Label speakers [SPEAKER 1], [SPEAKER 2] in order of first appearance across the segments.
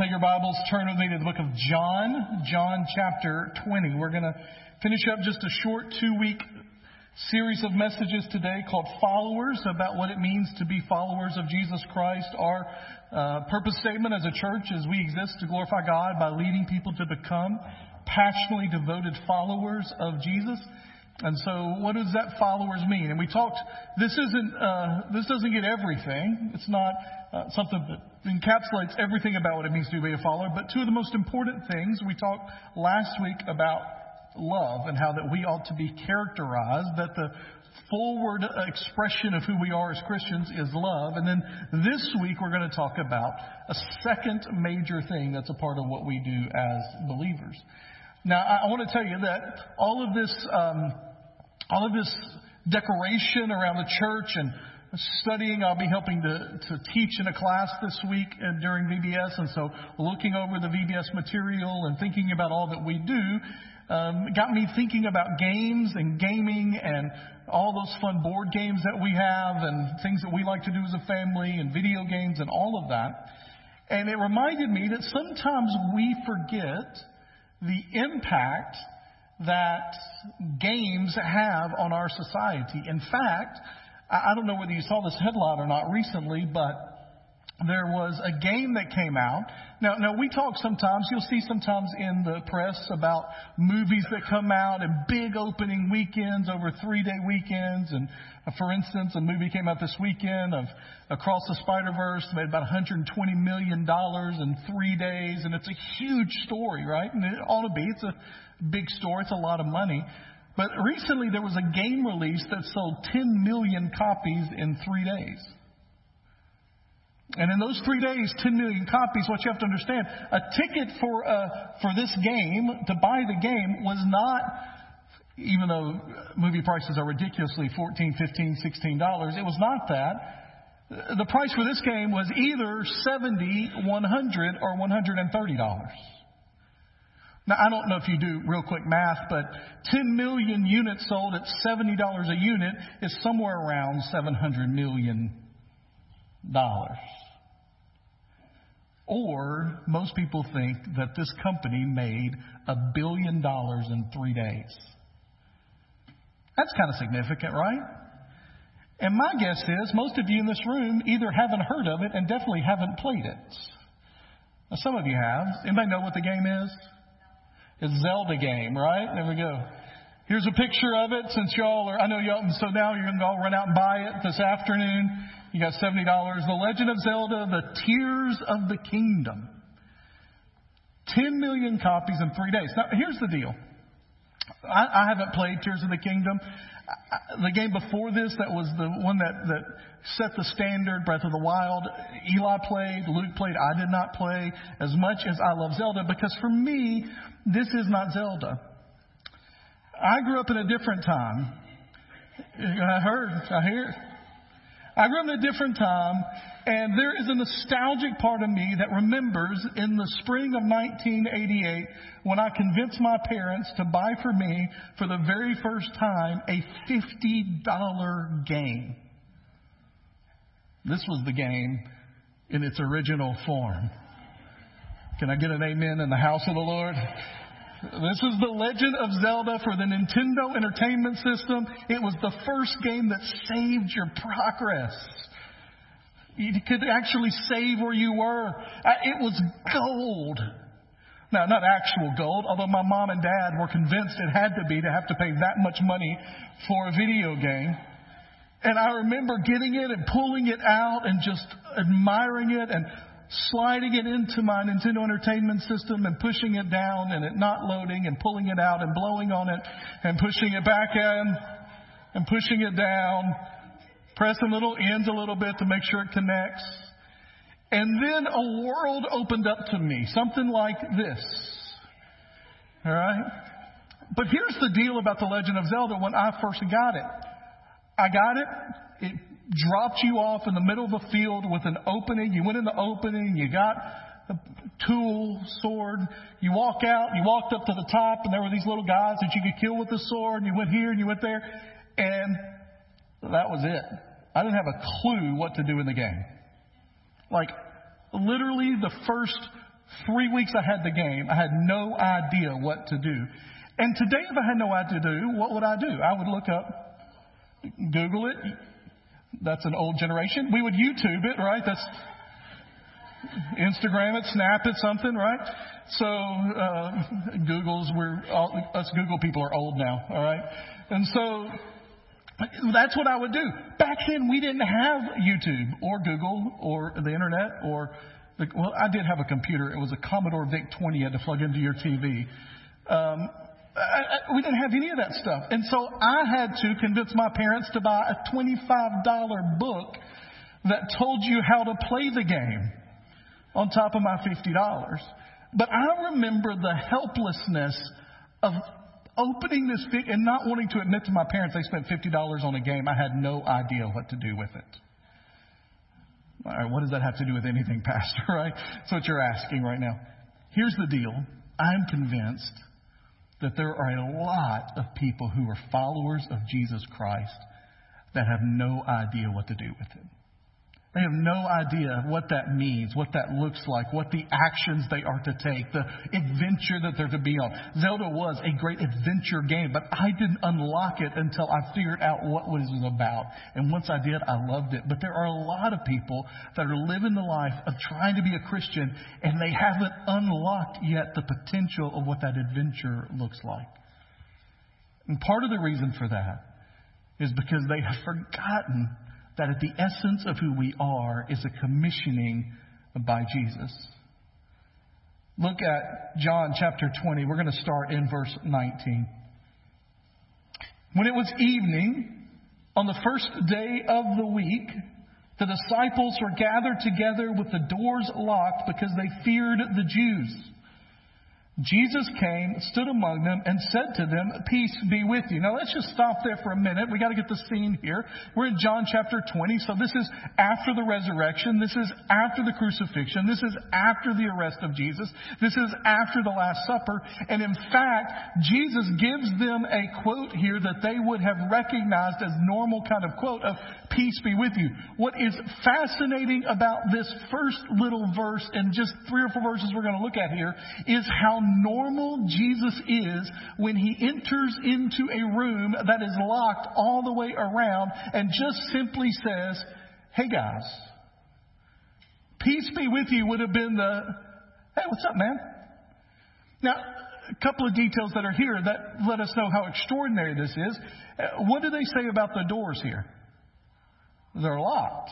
[SPEAKER 1] take your Bibles, turn with me to the book of John, John chapter 20. We're going to finish up just a short two week series of messages today called Followers about what it means to be followers of Jesus Christ. Our uh, purpose statement as a church is we exist to glorify God by leading people to become passionately devoted followers of Jesus. And so, what does that followers mean? And we talked. This isn't. Uh, this doesn't get everything. It's not uh, something that encapsulates everything about what it means to be a follower. But two of the most important things we talked last week about love and how that we ought to be characterized. That the forward expression of who we are as Christians is love. And then this week we're going to talk about a second major thing that's a part of what we do as believers. Now, I, want to tell you that all of this. Um, all of this decoration around the church and studying. I'll be helping to, to teach in a class this week during VBS, and so looking over the VBS material and thinking about all that we do um, got me thinking about games and gaming and all those fun board games that we have and things that we like to do as a family and video games and all of that. And it reminded me that sometimes we forget the impact that games have on our society. In fact, I don't know whether you saw this headline or not recently, but there was a game that came out. Now, now we talk sometimes, you'll see sometimes in the press about movies that come out and big opening weekends over three day weekends. And uh, for instance, a movie came out this weekend of Across the Spider-Verse, made about $120 million in three days. And it's a huge story, right? And it ought to be. It's a big store. It's a lot of money. But recently there was a game release that sold 10 million copies in three days. And in those three days, 10 million copies, what you have to understand, a ticket for, uh, for this game, to buy the game, was not, even though movie prices are ridiculously 14 15 $16, it was not that. The price for this game was either 70 100 or $130. Now, I don't know if you do real quick math, but 10 million units sold at $70 a unit is somewhere around $700 million. Or most people think that this company made a billion dollars in three days. That's kind of significant, right? And my guess is most of you in this room either haven't heard of it and definitely haven't played it. Now, some of you have. Anybody know what the game is? It's Zelda game, right? There we go. Here's a picture of it since y'all are, I know y'all, so now you're going to all run out and buy it this afternoon. You got $70. The Legend of Zelda, The Tears of the Kingdom. 10 million copies in three days. Now, here's the deal. I, I haven't played Tears of the Kingdom. the game before this, that was the one that, that set the standard, Breath of the Wild, Eli played, Luke played, I did not play as much as I love Zelda because for me, this is not Zelda. I grew up in a different time. I heard, I hear. I grew up in a different time, and there is a nostalgic part of me that remembers in the spring of 1988 when I convinced my parents to buy for me, for the very first time, a $50 game. This was the game in its original form. Can I get an amen in the house of the Lord? This is the Legend of Zelda for the Nintendo Entertainment System. It was the first game that saved your progress. You could actually save where you were. Uh, it was gold. Now, not actual gold, although my mom and dad were convinced it had to be to have to pay that much money for a video game. And I remember getting it and pulling it out and just admiring it and sliding it into my Nintendo Entertainment System and pushing it down and it not loading and pulling it out and blowing on it and pushing it back in and pushing it down, pressing little ends a little bit to make sure it connects. And then a world opened up to me, something like this. All right? But here's the deal about the Legend of Zelda when I first got it. I got it. It dropped you off in the middle of a field with an opening. You went in the opening, you got a tool, sword. You walk out, you walked up to the top, and there were these little guys that you could kill with the sword, and you went here and you went there, and that was it. I didn't have a clue what to do in the game. Like, literally the first Three weeks I had the game. I had no idea what to do. And today, if I had no idea to do, what would I do? I would look up, Google it. That's an old generation. We would YouTube it, right? That's Instagram it, Snap it, something, right? So uh, Google's we're all, us Google people are old now, all right? And so that's what I would do. Back then, we didn't have YouTube or Google or the internet or the, well, I did have a computer. It was a Commodore VIC 20 you had to plug into your TV. Um, I, I, we didn't have any of that stuff. And so I had to convince my parents to buy a $25 book that told you how to play the game on top of my $50. But I remember the helplessness of opening this big and not wanting to admit to my parents they spent $50 on a game. I had no idea what to do with it. All right, what does that have to do with anything, Pastor, right? That's what you're asking right now. Here's the deal. I'm convinced that there are a lot of people who are followers of Jesus Christ that have no idea what to do with it. They have no idea what that means, what that looks like, what the actions they are to take, the adventure that they're to be on. Zelda was a great adventure game, but I didn't unlock it until I figured out what it was about. And once I did, I loved it. But there are a lot of people that are living the life of trying to be a Christian and they haven't unlocked yet the potential of what that adventure looks like. And part of the reason for that is because they have forgotten that at the essence of who we are is a commissioning by Jesus. Look at John chapter 20. We're going to start in verse 19. When it was evening, on the first day of the week, the disciples were gathered together with the doors locked because they feared the Jews. Jesus came, stood among them, and said to them, Peace be with you. Now let's just stop there for a minute. We got to get the scene here. We're in John chapter 20, so this is after the resurrection. This is after the crucifixion. This is after the arrest of Jesus. This is after the Last Supper. And in fact, Jesus gives them a quote here that they would have recognized as normal kind of quote of peace be with you. What is fascinating about this first little verse and just three or four verses we're going to look at here is how normal Jesus is when he enters into a room that is locked all the way around and just simply says, Hey guys, peace be with you would have been the, Hey, what's up, man? Now, a couple of details that are here that let us know how extraordinary this is. Uh, what do they say about the doors here? They're locked.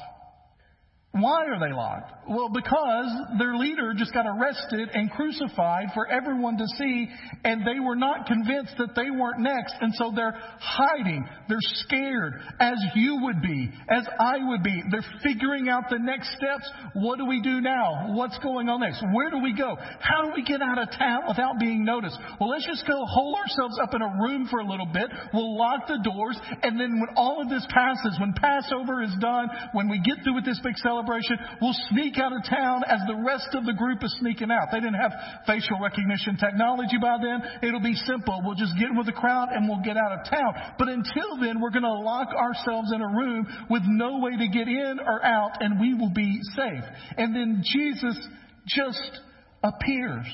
[SPEAKER 1] Why are they locked? Well, because their leader just got arrested and crucified for everyone to see, and they were not convinced that they weren't next, and so they're hiding. They're scared, as you would be, as I would be. They're figuring out the next steps. What do we do now? What's going on next? Where do we go? How do we get out of town without being noticed? Well, let's just go hole ourselves up in a room for a little bit. We'll lock the doors, and then when all of this passes, when Passover is done, when we get through with this big celebration, celebration, we'll sneak out of town as the rest of the group is sneaking out. They didn't have facial recognition technology by then. It'll be simple. We'll just get in with the crowd and we'll get out of town. But until then, we're going to lock ourselves in a room with no way to get in or out and we will be safe. And then Jesus just appears.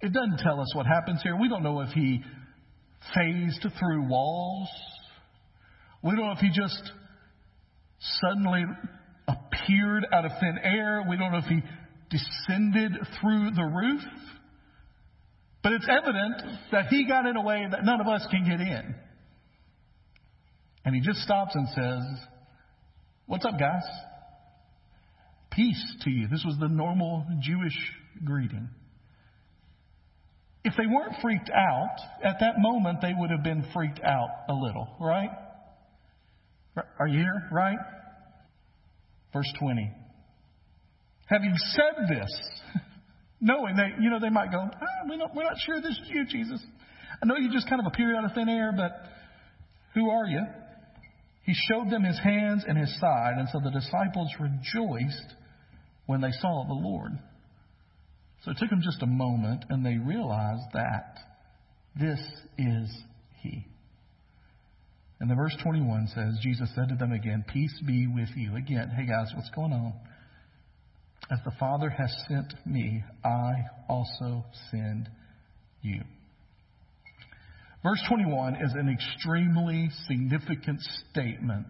[SPEAKER 1] It doesn't tell us what happens here. We don't know if he phased through walls. We don't know if he just suddenly appeared out of thin air. We don't know if he descended through the roof. But it's evident that he got in a way that none of us can get in. And he just stops and says, What's up, guys? Peace to you. This was the normal Jewish greeting. If they weren't freaked out, at that moment they would have been freaked out a little, right? Are you here? Right? Verse 20. Having said this, knowing they, you know, they might go, ah, we're, not, we're not sure this is you, Jesus. I know you just kind of appeared out of thin air, but who are you? He showed them his hands and his side, and so the disciples rejoiced when they saw the Lord. So it took them just a moment, and they realized that this is he. The verse 21 says, Jesus said to them again, Peace be with you. Again, hey guys, what's going on? As the Father has sent me, I also send you. Verse 21 is an extremely significant statement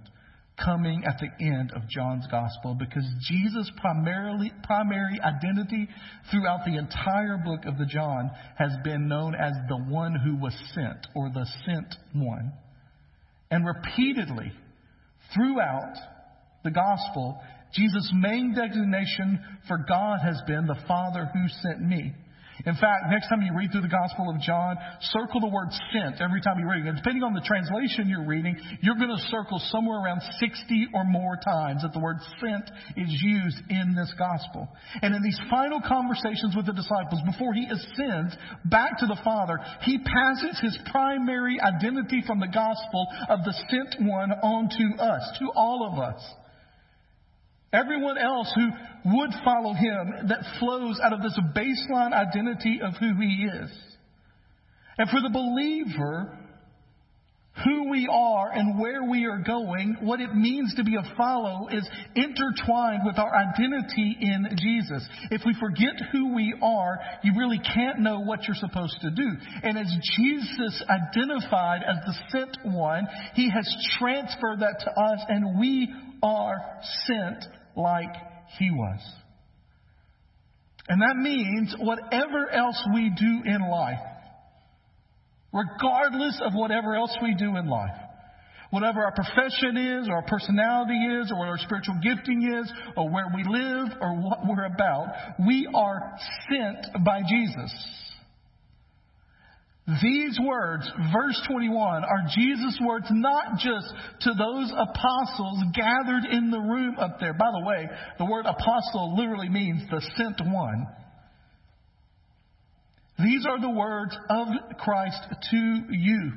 [SPEAKER 1] coming at the end of John's gospel because Jesus' primarily, primary identity throughout the entire book of the John has been known as the one who was sent or the sent one. And repeatedly throughout the gospel, Jesus' main designation for God has been the Father who sent me. In fact, next time you read through the Gospel of John, circle the word sent every time you read it. And depending on the translation you're reading, you're going to circle somewhere around 60 or more times that the word sent is used in this Gospel. And in these final conversations with the disciples, before he ascends back to the Father, he passes his primary identity from the Gospel of the sent one onto us, to all of us. Everyone else who would follow him that flows out of this baseline identity of who he is. And for the believer, who we are and where we are going, what it means to be a follow is intertwined with our identity in Jesus. If we forget who we are, you really can't know what you're supposed to do. And as Jesus identified as the sent one, he has transferred that to us and we are sent like he was. And that means whatever else we do in life, regardless of whatever else we do in life, whatever our profession is, or our personality is, or what our spiritual gifting is, or where we live, or what we're about, we are sent by Jesus. These words, verse 21, are Jesus' words not just to those apostles gathered in the room up there. By the way, the word apostle literally means the sent one. These are the words of Christ to you.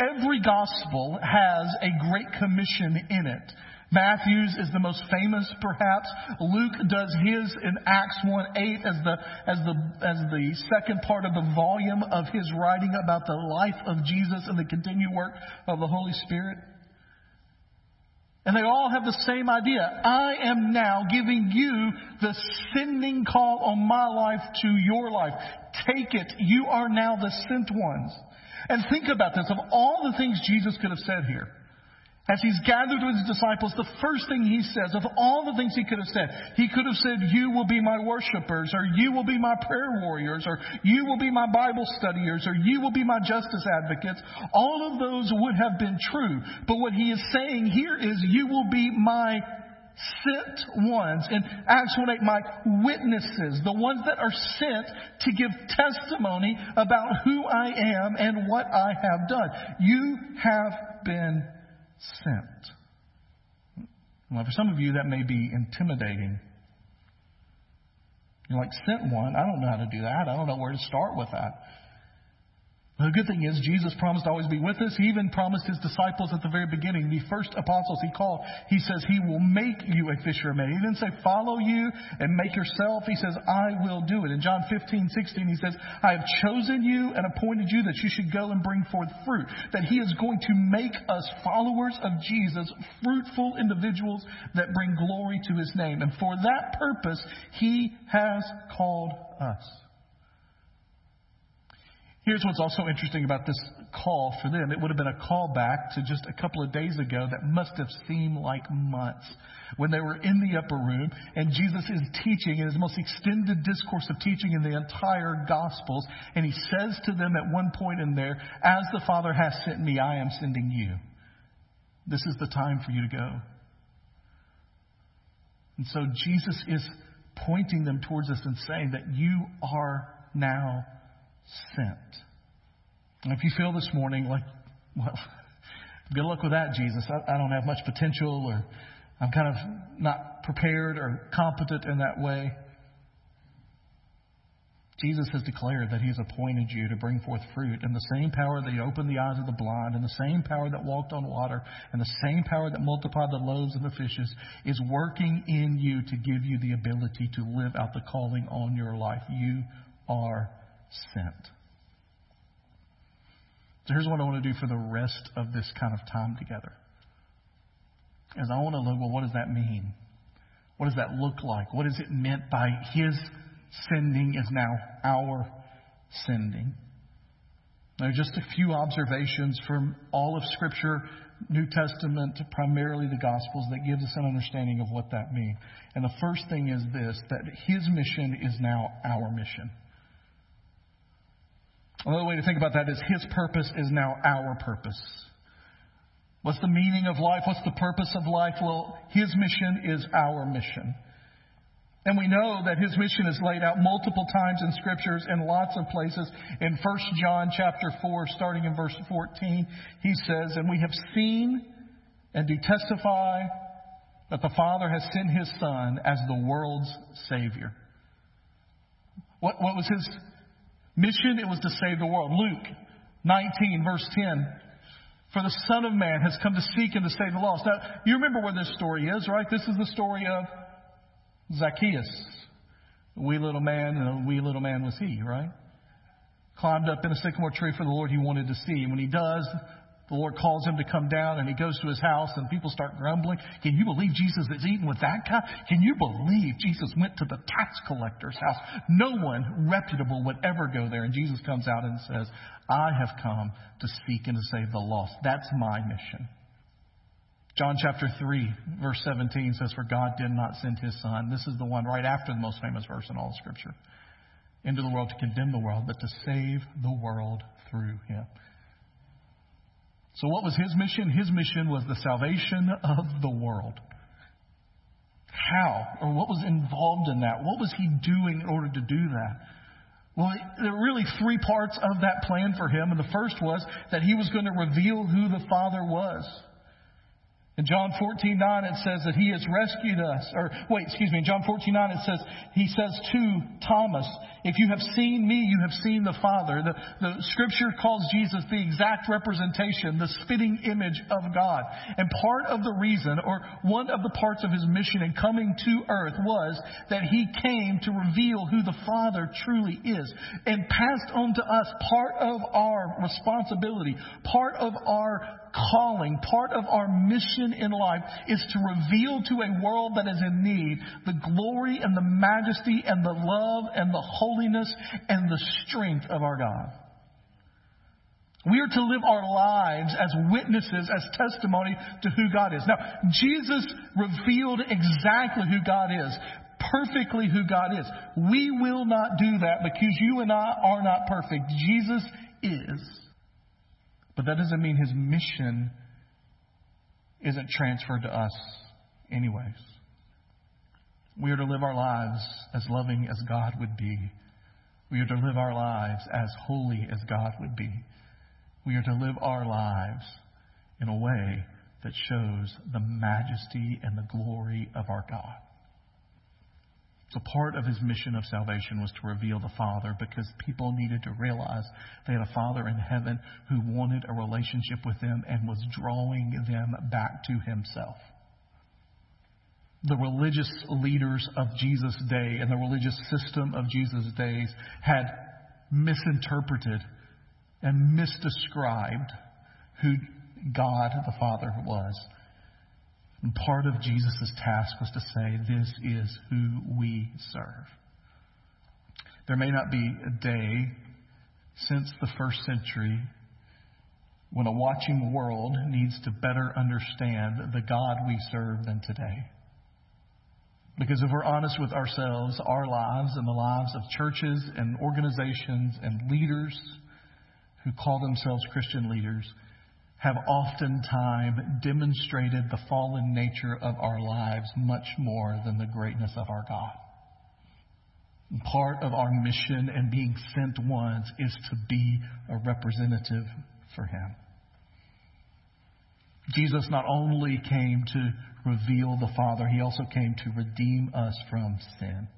[SPEAKER 1] Every gospel has a great commission in it. Matthew's is the most famous, perhaps. Luke does his in Acts 1 8 as the, as the, as the second part of the volume of his writing about the life of Jesus and the continued work of the Holy Spirit. And they all have the same idea. I am now giving you the sending call on my life to your life. Take it. You are now the sent ones. And think about this. Of all the things Jesus could have said here, as he's gathered with his disciples, the first thing he says, of all the things he could have said, he could have said, You will be my worshipers, or you will be my prayer warriors, or you will be my Bible studiers, or you will be my justice advocates. All of those would have been true. But what he is saying here is, You will be my sent ones. In Acts 1 8, my witnesses, the ones that are sent to give testimony about who I am and what I have done. You have been sent. Well, for some of you, that may be intimidating. You're like, sent one? I don't know how to do that. I don't know where to start with that. The good thing is, Jesus promised to always be with us. He even promised his disciples at the very beginning, the first apostles he called, he says, He will make you a fisherman. He didn't say, Follow you and make yourself. He says, I will do it. In John 15, 16, he says, I have chosen you and appointed you that you should go and bring forth fruit. That he is going to make us followers of Jesus, fruitful individuals that bring glory to his name. And for that purpose, he has called us. Here's what's also interesting about this call for them. It would have been a call back to just a couple of days ago that must have seemed like months when they were in the upper room and Jesus is teaching in his most extended discourse of teaching in the entire Gospels. And he says to them at one point in there, As the Father has sent me, I am sending you. This is the time for you to go. And so Jesus is pointing them towards us and saying that you are now sent. And if you feel this morning like, well, good luck with that, Jesus. I, I don't have much potential or I'm kind of not prepared or competent in that way. Jesus has declared that He has appointed you to bring forth fruit, and the same power that opened the eyes of the blind, and the same power that walked on water, and the same power that multiplied the loaves and the fishes is working in you to give you the ability to live out the calling on your life. You are sent. So here's what I want to do for the rest of this kind of time together. As I want to look, well, what does that mean? What does that look like? What is it meant by His sending is now our sending? Now, just a few observations from all of Scripture, New Testament, primarily the Gospels, that gives us an understanding of what that means. And the first thing is this that His mission is now our mission. Another way to think about that is His purpose is now our purpose. What's the meaning of life? What's the purpose of life? Well, His mission is our mission. And we know that his mission is laid out multiple times in scriptures in lots of places. In 1 John chapter 4, starting in verse 14, he says, And we have seen and do testify that the Father has sent his Son as the world's Savior. What, what was his mission? It was to save the world. Luke 19, verse 10. For the Son of Man has come to seek and to save the lost. Now, you remember where this story is, right? This is the story of Zacchaeus. A wee little man, and a wee little man was he, right? Climbed up in a sycamore tree for the Lord he wanted to see. And when he does, the Lord calls him to come down and he goes to his house and people start grumbling. Can you believe Jesus is eating with that guy? Can you believe Jesus went to the tax collector's house? No one reputable would ever go there. And Jesus comes out and says, I have come to seek and to save the lost. That's my mission. John chapter 3, verse 17 says, For God did not send his Son. This is the one right after the most famous verse in all of Scripture. Into the world to condemn the world, but to save the world through him. So, what was his mission? His mission was the salvation of the world. How? Or what was involved in that? What was he doing in order to do that? Well, there were really three parts of that plan for him. And the first was that he was going to reveal who the Father was. In John 14, 9, it says that he has rescued us. Or, wait, excuse me. In John 14, 9, it says, he says to Thomas, if you have seen me, you have seen the Father. The, the scripture calls Jesus the exact representation, the spitting image of God. And part of the reason, or one of the parts of his mission in coming to earth was that he came to reveal who the Father truly is and passed on to us part of our responsibility, part of our calling, part of our mission in life is to reveal to a world that is in need the glory and the majesty and the love and the holiness and the strength of our God. We are to live our lives as witnesses, as testimony to who God is. Now, Jesus revealed exactly who God is, perfectly who God is. We will not do that because you and I are not perfect. Jesus is. But that doesn't mean his mission isn't transferred to us, anyways. We are to live our lives as loving as God would be. We are to live our lives as holy as God would be. We are to live our lives in a way that shows the majesty and the glory of our God. So part of his mission of salvation was to reveal the Father because people needed to realize they had a Father in heaven who wanted a relationship with them and was drawing them back to himself. The religious leaders of Jesus' day and the religious system of Jesus' days had misinterpreted and misdescribed who God the Father was. And part of Jesus' task was to say, This is who we serve. There may not be a day since the first century when a watching world needs to better understand the God we serve than today. Because if we're honest with ourselves, our lives and the lives of churches and organizations and leaders who call themselves Christian leaders have oftentimes demonstrated the fallen nature of our lives much more than the greatness of our God. Part of our mission and being sent ones is to be a representative for Him. Jesus not only came to reveal the Father, He also came to redeem us from sin.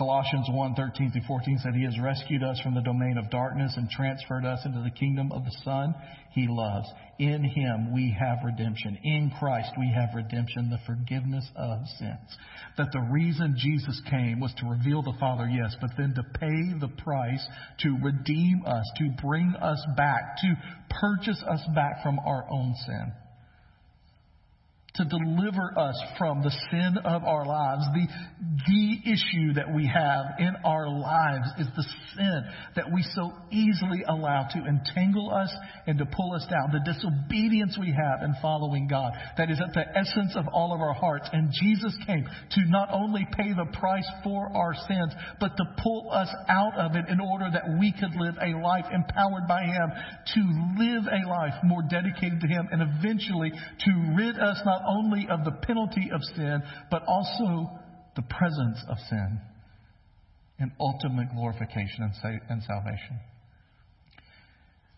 [SPEAKER 1] Colossians 1 13 through 14 said, He has rescued us from the domain of darkness and transferred us into the kingdom of the Son He loves. In Him we have redemption. In Christ we have redemption, the forgiveness of sins. That the reason Jesus came was to reveal the Father, yes, but then to pay the price to redeem us, to bring us back, to purchase us back from our own sin. To deliver us from the sin of our lives. The, the issue that we have in our lives is the sin that we so easily allow to entangle us and to pull us down. The disobedience we have in following God. That is at the essence of all of our hearts. And Jesus came to not only pay the price for our sins, but to pull us out of it in order that we could live a life empowered by Him to live a life more dedicated to Him and eventually to rid us not not only of the penalty of sin, but also the presence of sin and ultimate glorification and salvation.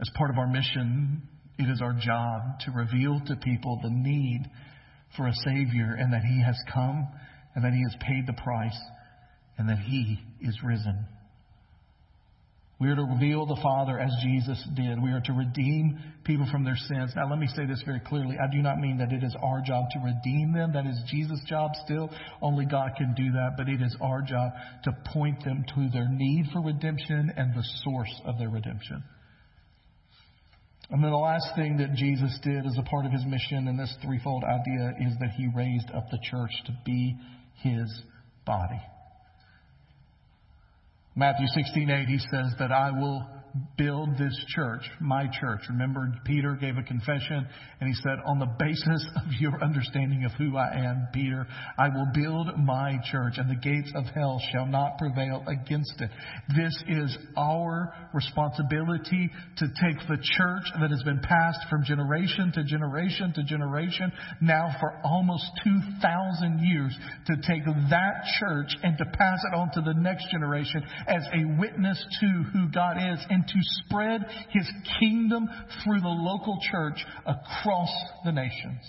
[SPEAKER 1] As part of our mission, it is our job to reveal to people the need for a Savior and that He has come and that He has paid the price and that He is risen. We are to reveal the Father as Jesus did. We are to redeem people from their sins. Now, let me say this very clearly. I do not mean that it is our job to redeem them. That is Jesus' job still. Only God can do that. But it is our job to point them to their need for redemption and the source of their redemption. And then the last thing that Jesus did as a part of his mission in this threefold idea is that he raised up the church to be his body. Matthew 16:8 he says that I will build this church, my church. Remember, Peter gave a confession and he said, On the basis of your understanding of who I am, Peter, I will build my church and the gates of hell shall not prevail against it. This is our responsibility to take the church that has been passed from generation to generation to generation, now for almost 2,000 years, to take that church and to pass it on to the next generation as a witness to who God is and and to spread his kingdom through the local church across the nations.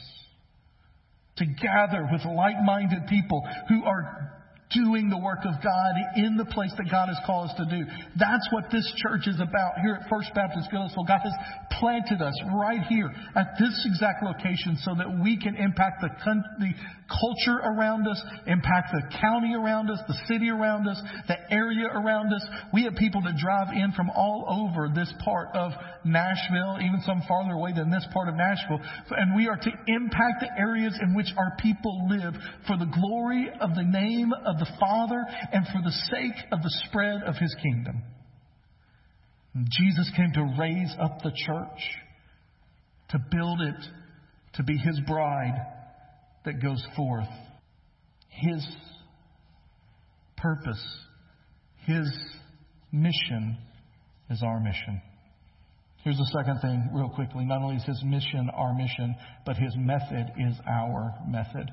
[SPEAKER 1] To gather with like minded people who are doing the work of God in the place that God has called us to do. That's what this church is about here at First Baptist Goodlettsville. God has planted us right here at this exact location so that we can impact the, the culture around us, impact the county around us, the city around us, the area around us. We have people that drive in from all over this part of Nashville, even some farther away than this part of Nashville. And we are to impact the areas in which our people live for the glory of the name of the Father and for the sake of the spread of His kingdom. Jesus came to raise up the church, to build it, to be His bride that goes forth. His purpose, His mission is our mission. Here's the second thing, real quickly. Not only is His mission our mission, but His method is our method.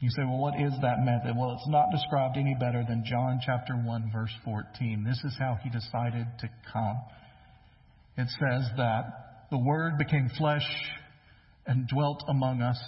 [SPEAKER 1] You say, well, what is that method? Well, it's not described any better than John chapter 1, verse 14. This is how He decided to come. It says that the Word became flesh and dwelt among us.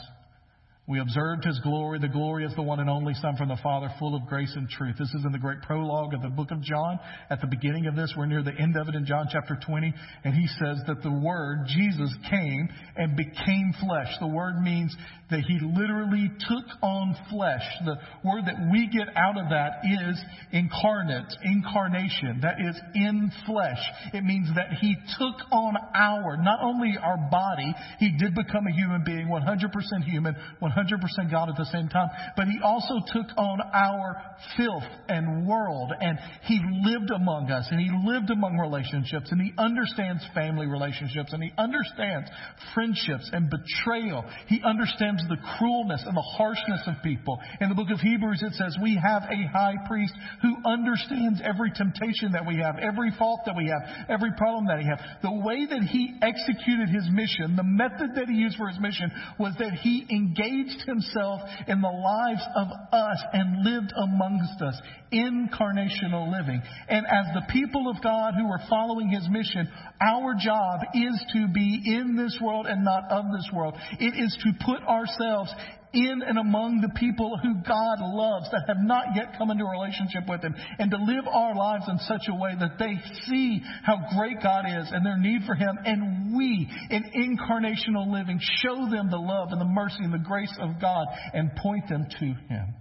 [SPEAKER 1] We observed his glory. The glory is the one and only Son from the Father, full of grace and truth. This is in the great prologue of the book of John. At the beginning of this, we're near the end of it in John chapter 20. And he says that the Word, Jesus, came and became flesh. The word means that he literally took on flesh. The word that we get out of that is incarnate, incarnation. That is in flesh. It means that he took on our, not only our body, he did become a human being, 100% human, 100 100% God at the same time, but he also took on our filth and world and he lived among us and he lived among relationships and he understands family relationships and he understands friendships and betrayal. He understands the cruelness and the harshness of people. In the book of Hebrews it says we have a high priest who understands every temptation that we have, every fault that we have, every problem that we have. The way that he executed his mission, the method that he used for his mission was that he engaged himself in the lives of us and lived amongst us. Incarnational living. And as the people of God who are following his mission, our job is to be in this world and not of this world. It is to put ourselves in and among the people who God loves that have not yet come into a relationship with Him and to live our lives in such a way that they see how great God is and their need for Him and we in incarnational living show them the love and the mercy and the grace of God and point them to Him.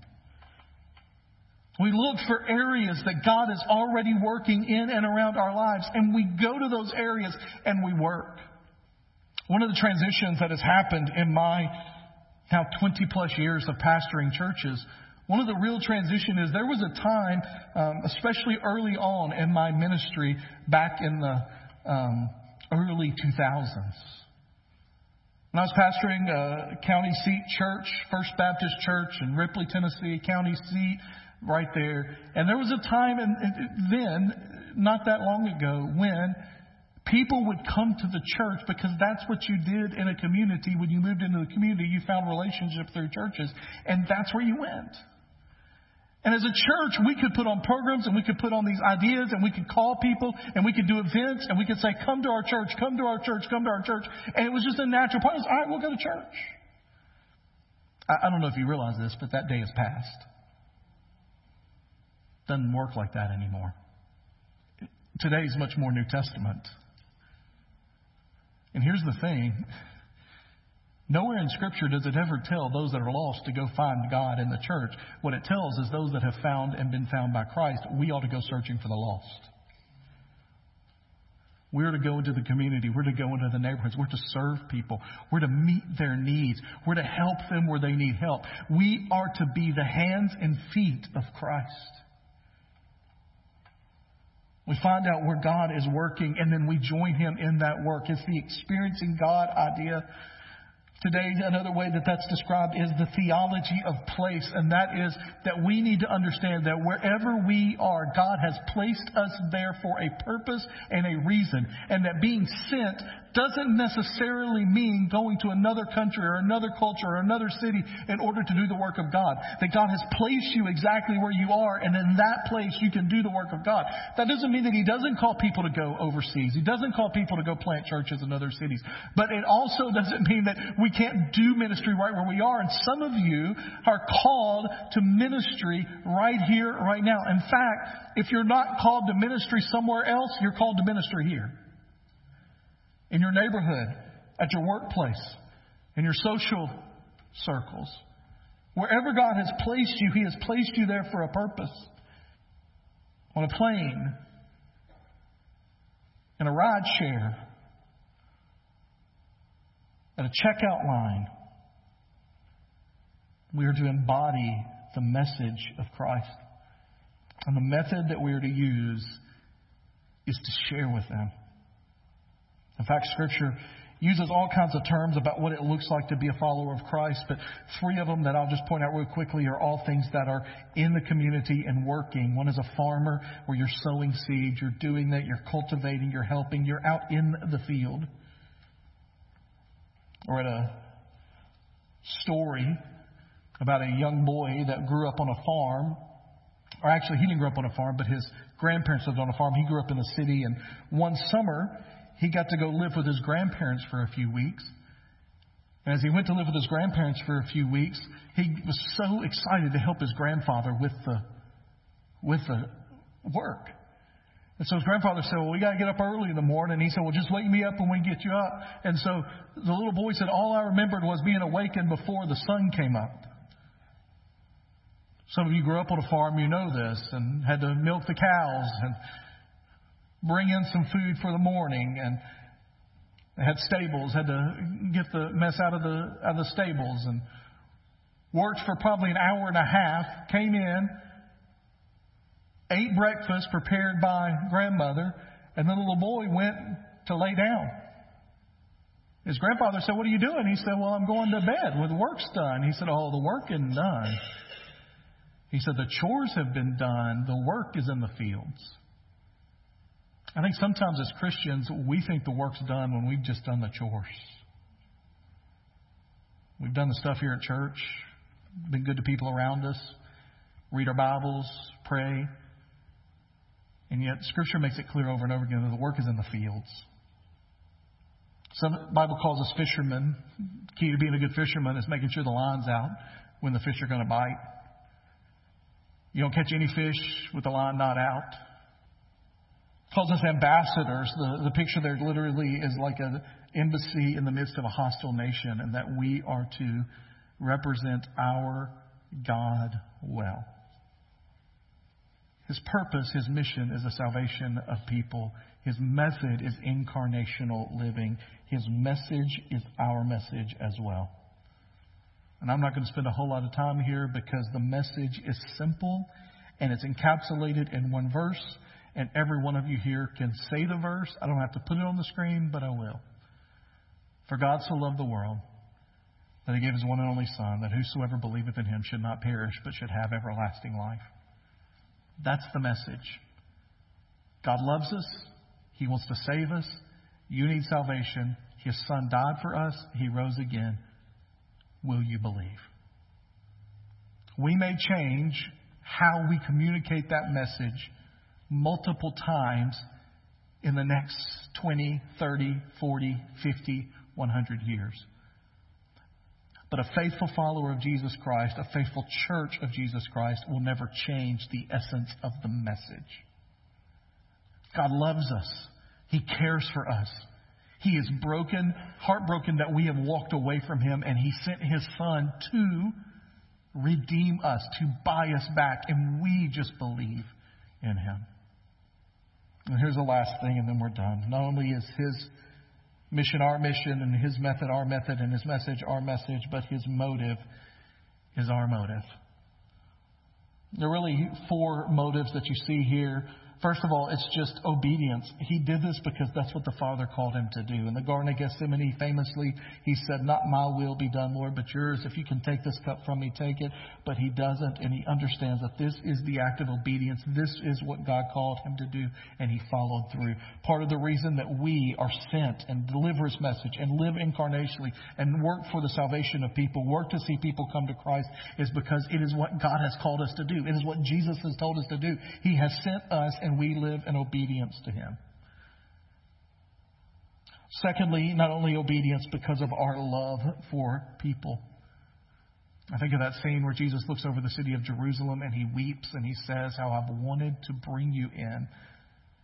[SPEAKER 1] We look for areas that God is already working in and around our lives and we go to those areas and we work. One of the transitions that has happened in my now 20 plus years of pastoring churches, one of the real transition is there was a time, um, especially early on in my ministry back in the um, early 2000s. When I was pastoring a county seat church, First Baptist Church in Ripley, Tennessee, county seat right there. And there was a time and then, not that long ago, when people would come to the church because that's what you did in a community. When you moved into the community, you found relationships through churches, and that's where you went. And as a church, we could put on programs and we could put on these ideas and we could call people and we could do events and we could say, come to our church, come to our church, come to our church. And it was just a natural part. All right, we'll go to church. I, I don't know if you realize this, but that day has passed. Doesn't work like that anymore. Today is much more New Testament. And here's the thing Nowhere in Scripture does it ever tell those that are lost to go find God in the church. What it tells is those that have found and been found by Christ, we ought to go searching for the lost. We're to go into the community. We're to go into the neighborhoods. We're to serve people. We're to meet their needs. We're to help them where they need help. We are to be the hands and feet of Christ. We find out where God is working and then we join Him in that work. It's the experiencing God idea Today, another way that that's described is the theology of place, and that is that we need to understand that wherever we are, God has placed us there for a purpose and a reason, and that being sent doesn't necessarily mean going to another country or another culture or another city in order to do the work of God. That God has placed you exactly where you are, and in that place you can do the work of God. That doesn't mean that He doesn't call people to go overseas. He doesn't call people to go plant churches in other cities. But it also doesn't mean that we can't do ministry right where we are. And some of you are called to ministry right here, right now. In fact, if you're not called to ministry somewhere else, you're called to ministry here in your neighborhood, at your workplace, in your social circles. Wherever God has placed you, He has placed you there for a purpose. On a plane, in a ride share, at a checkout line, we are to embody the message of Christ. And the method that we are to use is to share with them. In fact, Scripture uses all kinds of terms about what it looks like to be a follower of Christ, but three of them that I'll just point out real quickly are all things that are in the community and working. One is a farmer where you're sowing seeds, you're doing that, you're cultivating, you're helping, you're out in the field. Or at a story about a young boy that grew up on a farm. Or actually, he didn't grow up on a farm, but his grandparents lived on a farm. He grew up in the city, and one summer, he got to go live with his grandparents for a few weeks. And as he went to live with his grandparents for a few weeks, he was so excited to help his grandfather with the, with the work. And so his grandfather said, Well, we got to get up early in the morning. He said, Well, just wake me up when we get you up. And so the little boy said, All I remembered was being awakened before the sun came up. Some of you grew up on a farm, you know this, and had to milk the cows and bring in some food for the morning and had stables, had to get the mess out of the out of the stables and worked for probably an hour and a half, came in, ate breakfast prepared by grandmother, and the little boy went to lay down. His grandfather said, What are you doing? He said, Well, I'm going to bed when the work's done. He said, Oh, the work isn't done. He said, The chores have been done, the work is in the fields. I think sometimes as Christians, we think the work's done when we've just done the chores. We've done the stuff here at church, been good to people around us, read our Bibles, pray. And yet, Scripture makes it clear over and over again that the work is in the fields. Some Bible calls us fishermen. Key to being a good fisherman is making sure the line's out when the fish are going to bite. You don't catch any fish with the line not out calls us ambassadors. The, the picture there literally is like an embassy in the midst of a hostile nation, and that we are to represent our God well. His purpose, his mission is the salvation of people His method is incarnational living. His message is our message as well. And I'm not going to spend a whole lot of time here because the message is simple and it's encapsulated in one verse. And every one of you here can say the verse. I don't have to put it on the screen, but I will. For God so loved the world that he gave his one and only Son, that whosoever believeth in him should not perish, but should have everlasting life. That's the message. God loves us. He wants to save us. You need salvation. His Son died for us. He rose again. Will you believe? We may change how we communicate that message multiple times in the next 20, 30, 40, 50, 100 years. But a faithful follower of Jesus Christ, a faithful church of Jesus Christ, will never change the essence of the message. God loves us. He cares for us. He is broken, heartbroken that we have walked away from Him, and He sent His Son to redeem us, to buy us back, and we just believe in Him. And here's the last thing, and then we're done. Not only is His mission our mission, and His method our method, and His message our message, but His motive is our motive. There are really four motives that you see here First of all, it's just obedience. He did this because that's what the Father called him to do. In the Garden of Gethsemane, famously, he said, Not my will be done, Lord, but yours. If you can take this cup from me, take it. But he doesn't, and he understands that this is the act of obedience. This is what God called him to do, and he followed through. Part of the reason that we are sent and deliver his message and live incarnationally and work for the salvation of people, work to see people come to Christ, is because it is what God has called us to do. It is what Jesus has told us to do. He has sent us we live in obedience to Him. Secondly, not only obedience because of our love for people. I think of that scene where Jesus looks over the city of Jerusalem and he weeps and he says, How I've wanted to bring you in,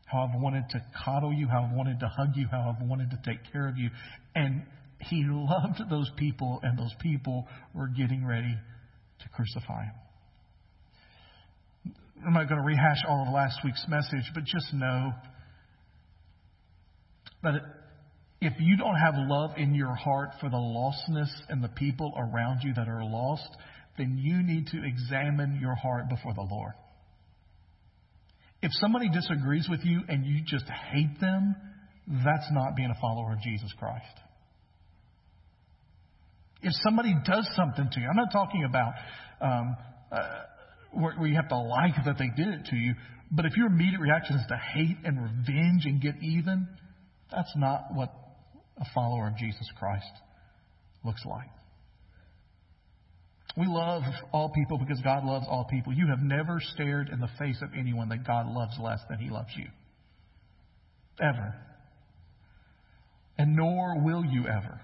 [SPEAKER 1] how I've wanted to coddle you, how I've wanted to hug you, how I've wanted to take care of you. And he loved those people, and those people were getting ready to crucify him. I'm not going to rehash all of last week's message, but just know that if you don't have love in your heart for the lostness and the people around you that are lost, then you need to examine your heart before the Lord. If somebody disagrees with you and you just hate them, that's not being a follower of Jesus Christ. If somebody does something to you, I'm not talking about um, uh, where, you have to like that they did it to you. But if your immediate reaction is to hate and revenge and get even, that's not what a follower of Jesus Christ looks like. We love all people because God loves all people. You have never stared in the face of anyone that God loves less than He loves you. Ever. And nor will you ever.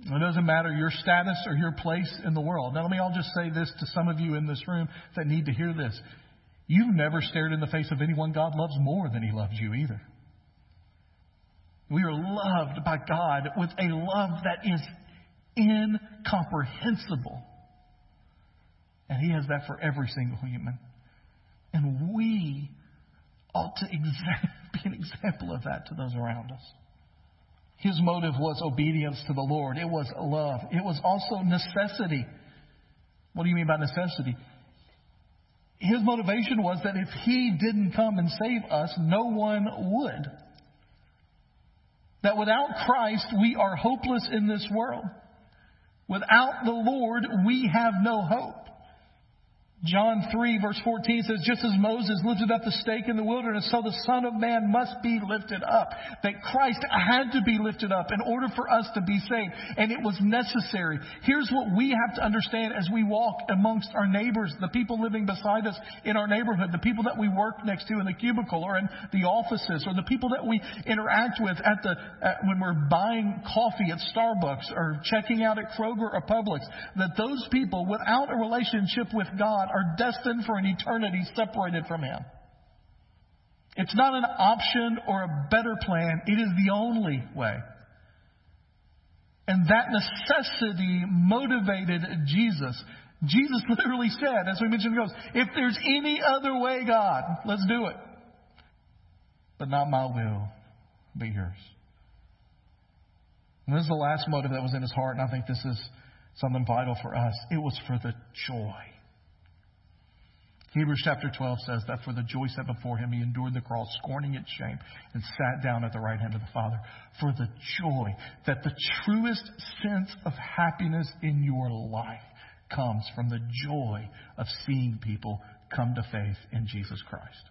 [SPEAKER 1] It doesn't matter your status or your place in the world. Now, let me all just say this to some of you in this room that need to hear this. You've never stared in the face of anyone God loves more than He loves you either. We are loved by God with a love that is incomprehensible. And He has that for every single human. And we ought to be an example of that to those around us. His motive was obedience to the Lord. It was love. It was also necessity. What do you mean by necessity? His motivation was that if he didn't come and save us, no one would. That without Christ, we are hopeless in this world. Without the Lord, we have no hope. John 3 verse 14 says, just as Moses lifted up the stake in the wilderness, so the Son of Man must be lifted up. That Christ had to be lifted up in order for us to be saved. And it was necessary. Here's what we have to understand as we walk amongst our neighbors, the people living beside us in our neighborhood, the people that we work next to in the cubicle or in the offices, or the people that we interact with at the, at, when we're buying coffee at Starbucks or checking out at Kroger or Publix, that those people without a relationship with God are destined for an eternity separated from Him. It's not an option or a better plan, it is the only way. And that necessity motivated Jesus. Jesus literally said, as we mentioned, goes, if there's any other way, God, let's do it. but not my will, but yours. And this is the last motive that was in his heart, and I think this is something vital for us. It was for the joy. Hebrews chapter 12 says that for the joy set before him, he endured the cross, scorning its shame, and sat down at the right hand of the Father. For the joy that the truest sense of happiness in your life comes from the joy of seeing people come to faith in Jesus Christ.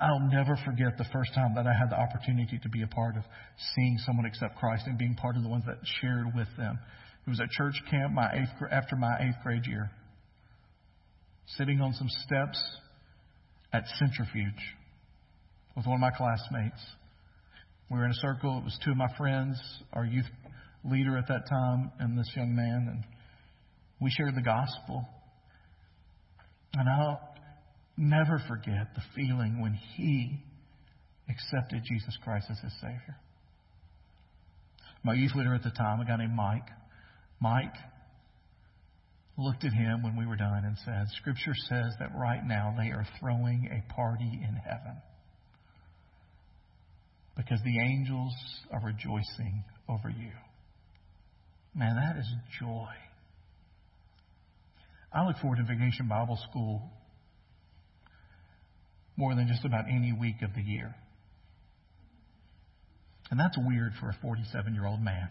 [SPEAKER 1] I'll never forget the first time that I had the opportunity to be a part of seeing someone accept Christ and being part of the ones that shared with them. It was at church camp my eighth, after my eighth grade year, sitting on some steps at Centrifuge with one of my classmates. We were in a circle. It was two of my friends, our youth leader at that time, and this young man, and we shared the gospel. And I'll never forget the feeling when he accepted Jesus Christ as his Savior. My youth leader at the time, a guy named Mike, Mike looked at him when we were done and said, Scripture says that right now they are throwing a party in heaven because the angels are rejoicing over you. Man, that is joy. I look forward to Vacation Bible School more than just about any week of the year. And that's weird for a 47 year old man.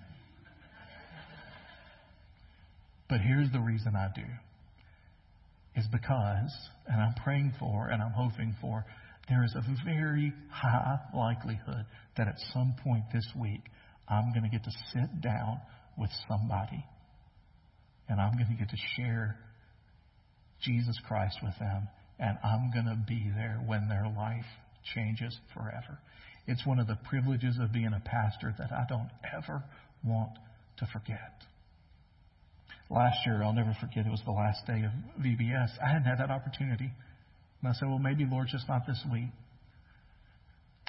[SPEAKER 1] But here's the reason I do is because, and I'm praying for and I'm hoping for, there is a very high likelihood that at some point this week I'm going to get to sit down with somebody and I'm going to get to share Jesus Christ with them, and I'm going to be there when their life changes forever. It's one of the privileges of being a pastor that I don't ever want to forget. Last year, I'll never forget, it was the last day of VBS. I hadn't had that opportunity. And I said, well, maybe, Lord, just not this week.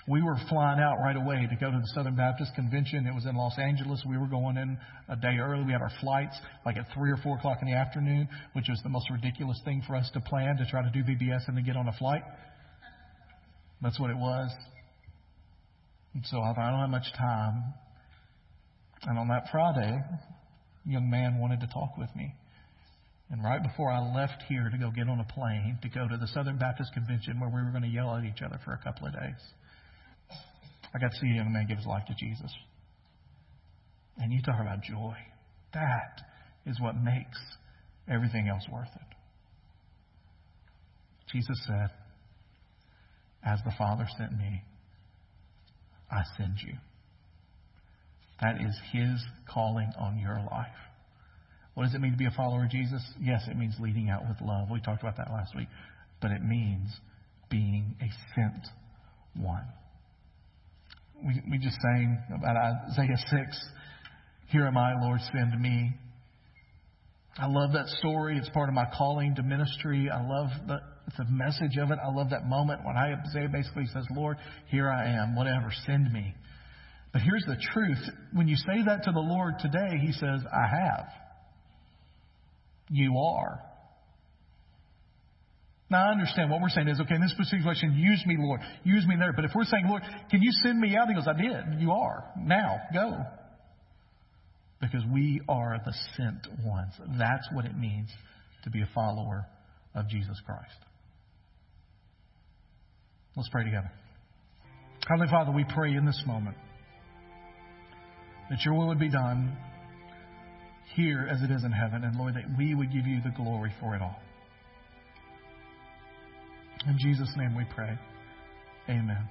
[SPEAKER 1] We were flying out right away to go to the Southern Baptist Convention. It was in Los Angeles. We were going in a day early. We had our flights like at 3 or 4 o'clock in the afternoon, which was the most ridiculous thing for us to plan to try to do VBS and to get on a flight. That's what it was. And so I don't have much time. And on that Friday, young man wanted to talk with me. And right before I left here to go get on a plane to go to the Southern Baptist Convention where we were going to yell at each other for a couple of days, I got to see a young man give his life to Jesus. And you talk about joy. That is what makes everything else worth it. Jesus said, As the Father sent me, I send you. That is His calling on your life. What does it mean to be a follower of Jesus? Yes, it means leading out with love. We talked about that last week. But it means being a sent one we, we just sang about Isaiah 6. Here am I, Lord, send me. I love that story. It's part of my calling to ministry. I love the, the message of it. I love that moment when Isaiah basically says, Lord, here I am, whatever, send me. But here's the truth. When you say that to the Lord today, He says, I have. You are. Now, I understand what we're saying is, okay, in this specific situation, use me, Lord. Use me there. But if we're saying, Lord, can you send me out? He goes, I did. You are. Now, go. Because we are the sent ones. That's what it means to be a follower of Jesus Christ. Let's pray together. Heavenly Father, we pray in this moment that your will would be done here as it is in heaven. And Lord, that we would give you the glory for it all. In Jesus' name we pray. Amen.